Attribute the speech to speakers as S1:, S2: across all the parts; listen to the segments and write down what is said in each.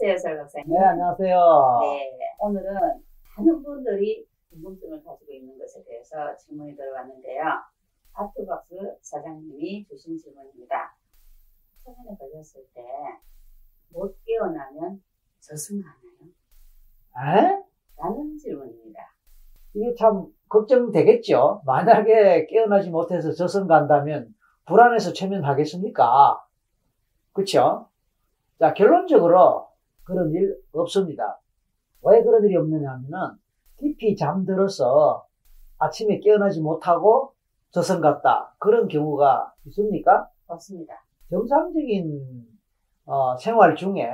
S1: 안녕하세요, 설 박사님.
S2: 네, 안녕하세요.
S1: 네, 오늘은 많은 분들이 궁금증을 가지고 있는 것에 대해서 질문이 들어왔는데요. 아트박스 사장님이 주신 질문입니다. 최근에 걸렸을 때 못 깨어나면 저승하나요?
S2: 에?
S1: 라는 질문입니다.
S2: 이게 참 걱정되겠죠. 만약에 깨어나지 못해서 저승 간다면 불안해서 최면하겠습니까? 그쵸? 자, 결론적으로 그런 일 없습니다. 왜 그런 일이 없느냐 하면은 깊이 잠들어서 아침에 깨어나지 못하고 저승 갔다. 그런 경우가 있습니까?
S1: 없습니다.
S2: 정상적인 어, 생활 중에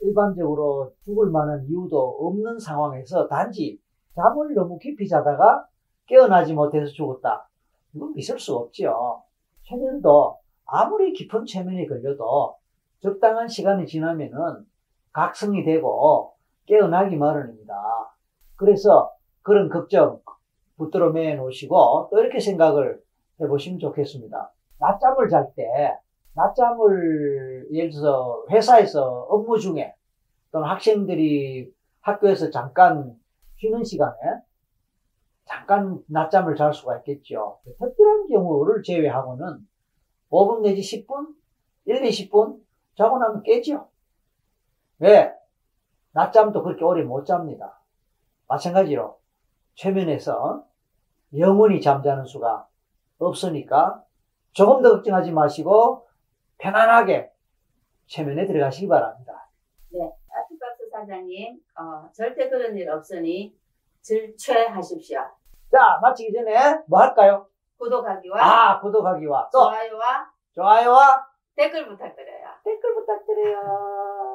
S2: 일반적으로 죽을 만한 이유도 없는 상황에서 단지 잠을 너무 깊이 자다가 깨어나지 못해서 죽었다. 이건 있을 수 없죠. 최면도 아무리 깊은 최면이 걸려도 적당한 시간이 지나면은 각성이 되고 깨어나기 마련입니다. 그래서 그런 걱정 붙들어 매 놓으시고 또 이렇게 생각을 해보시면 좋겠습니다. 낮잠을 잘 때 낮잠을 예를 들어서 회사에서 업무 중에 또는 학생들이 학교에서 잠깐 쉬는 시간에 잠깐 낮잠을 잘 수가 있겠죠. 특별한 경우를 제외하고는 5분 내지 10분, 1, 20분 자고 나면 깨죠. 왜? 낮잠도 그렇게 오래 못 잡니다. 마찬가지로 최면에서 영원히 잠자는 수가 없으니까 조금 더 걱정하지 마시고 편안하게 최면에 들어가시기 바랍니다.
S1: 네, 아트박스 사장님, 어, 절대 그런 일 없으니 질최하십시오.
S2: 자, 마치기 전에 뭐 할까요?
S1: 구독하기와
S2: 아, 구독하기와 또
S1: 좋아요와
S2: 좋아요와
S1: 댓글 부탁드려요.
S2: 댓글 부탁드려요.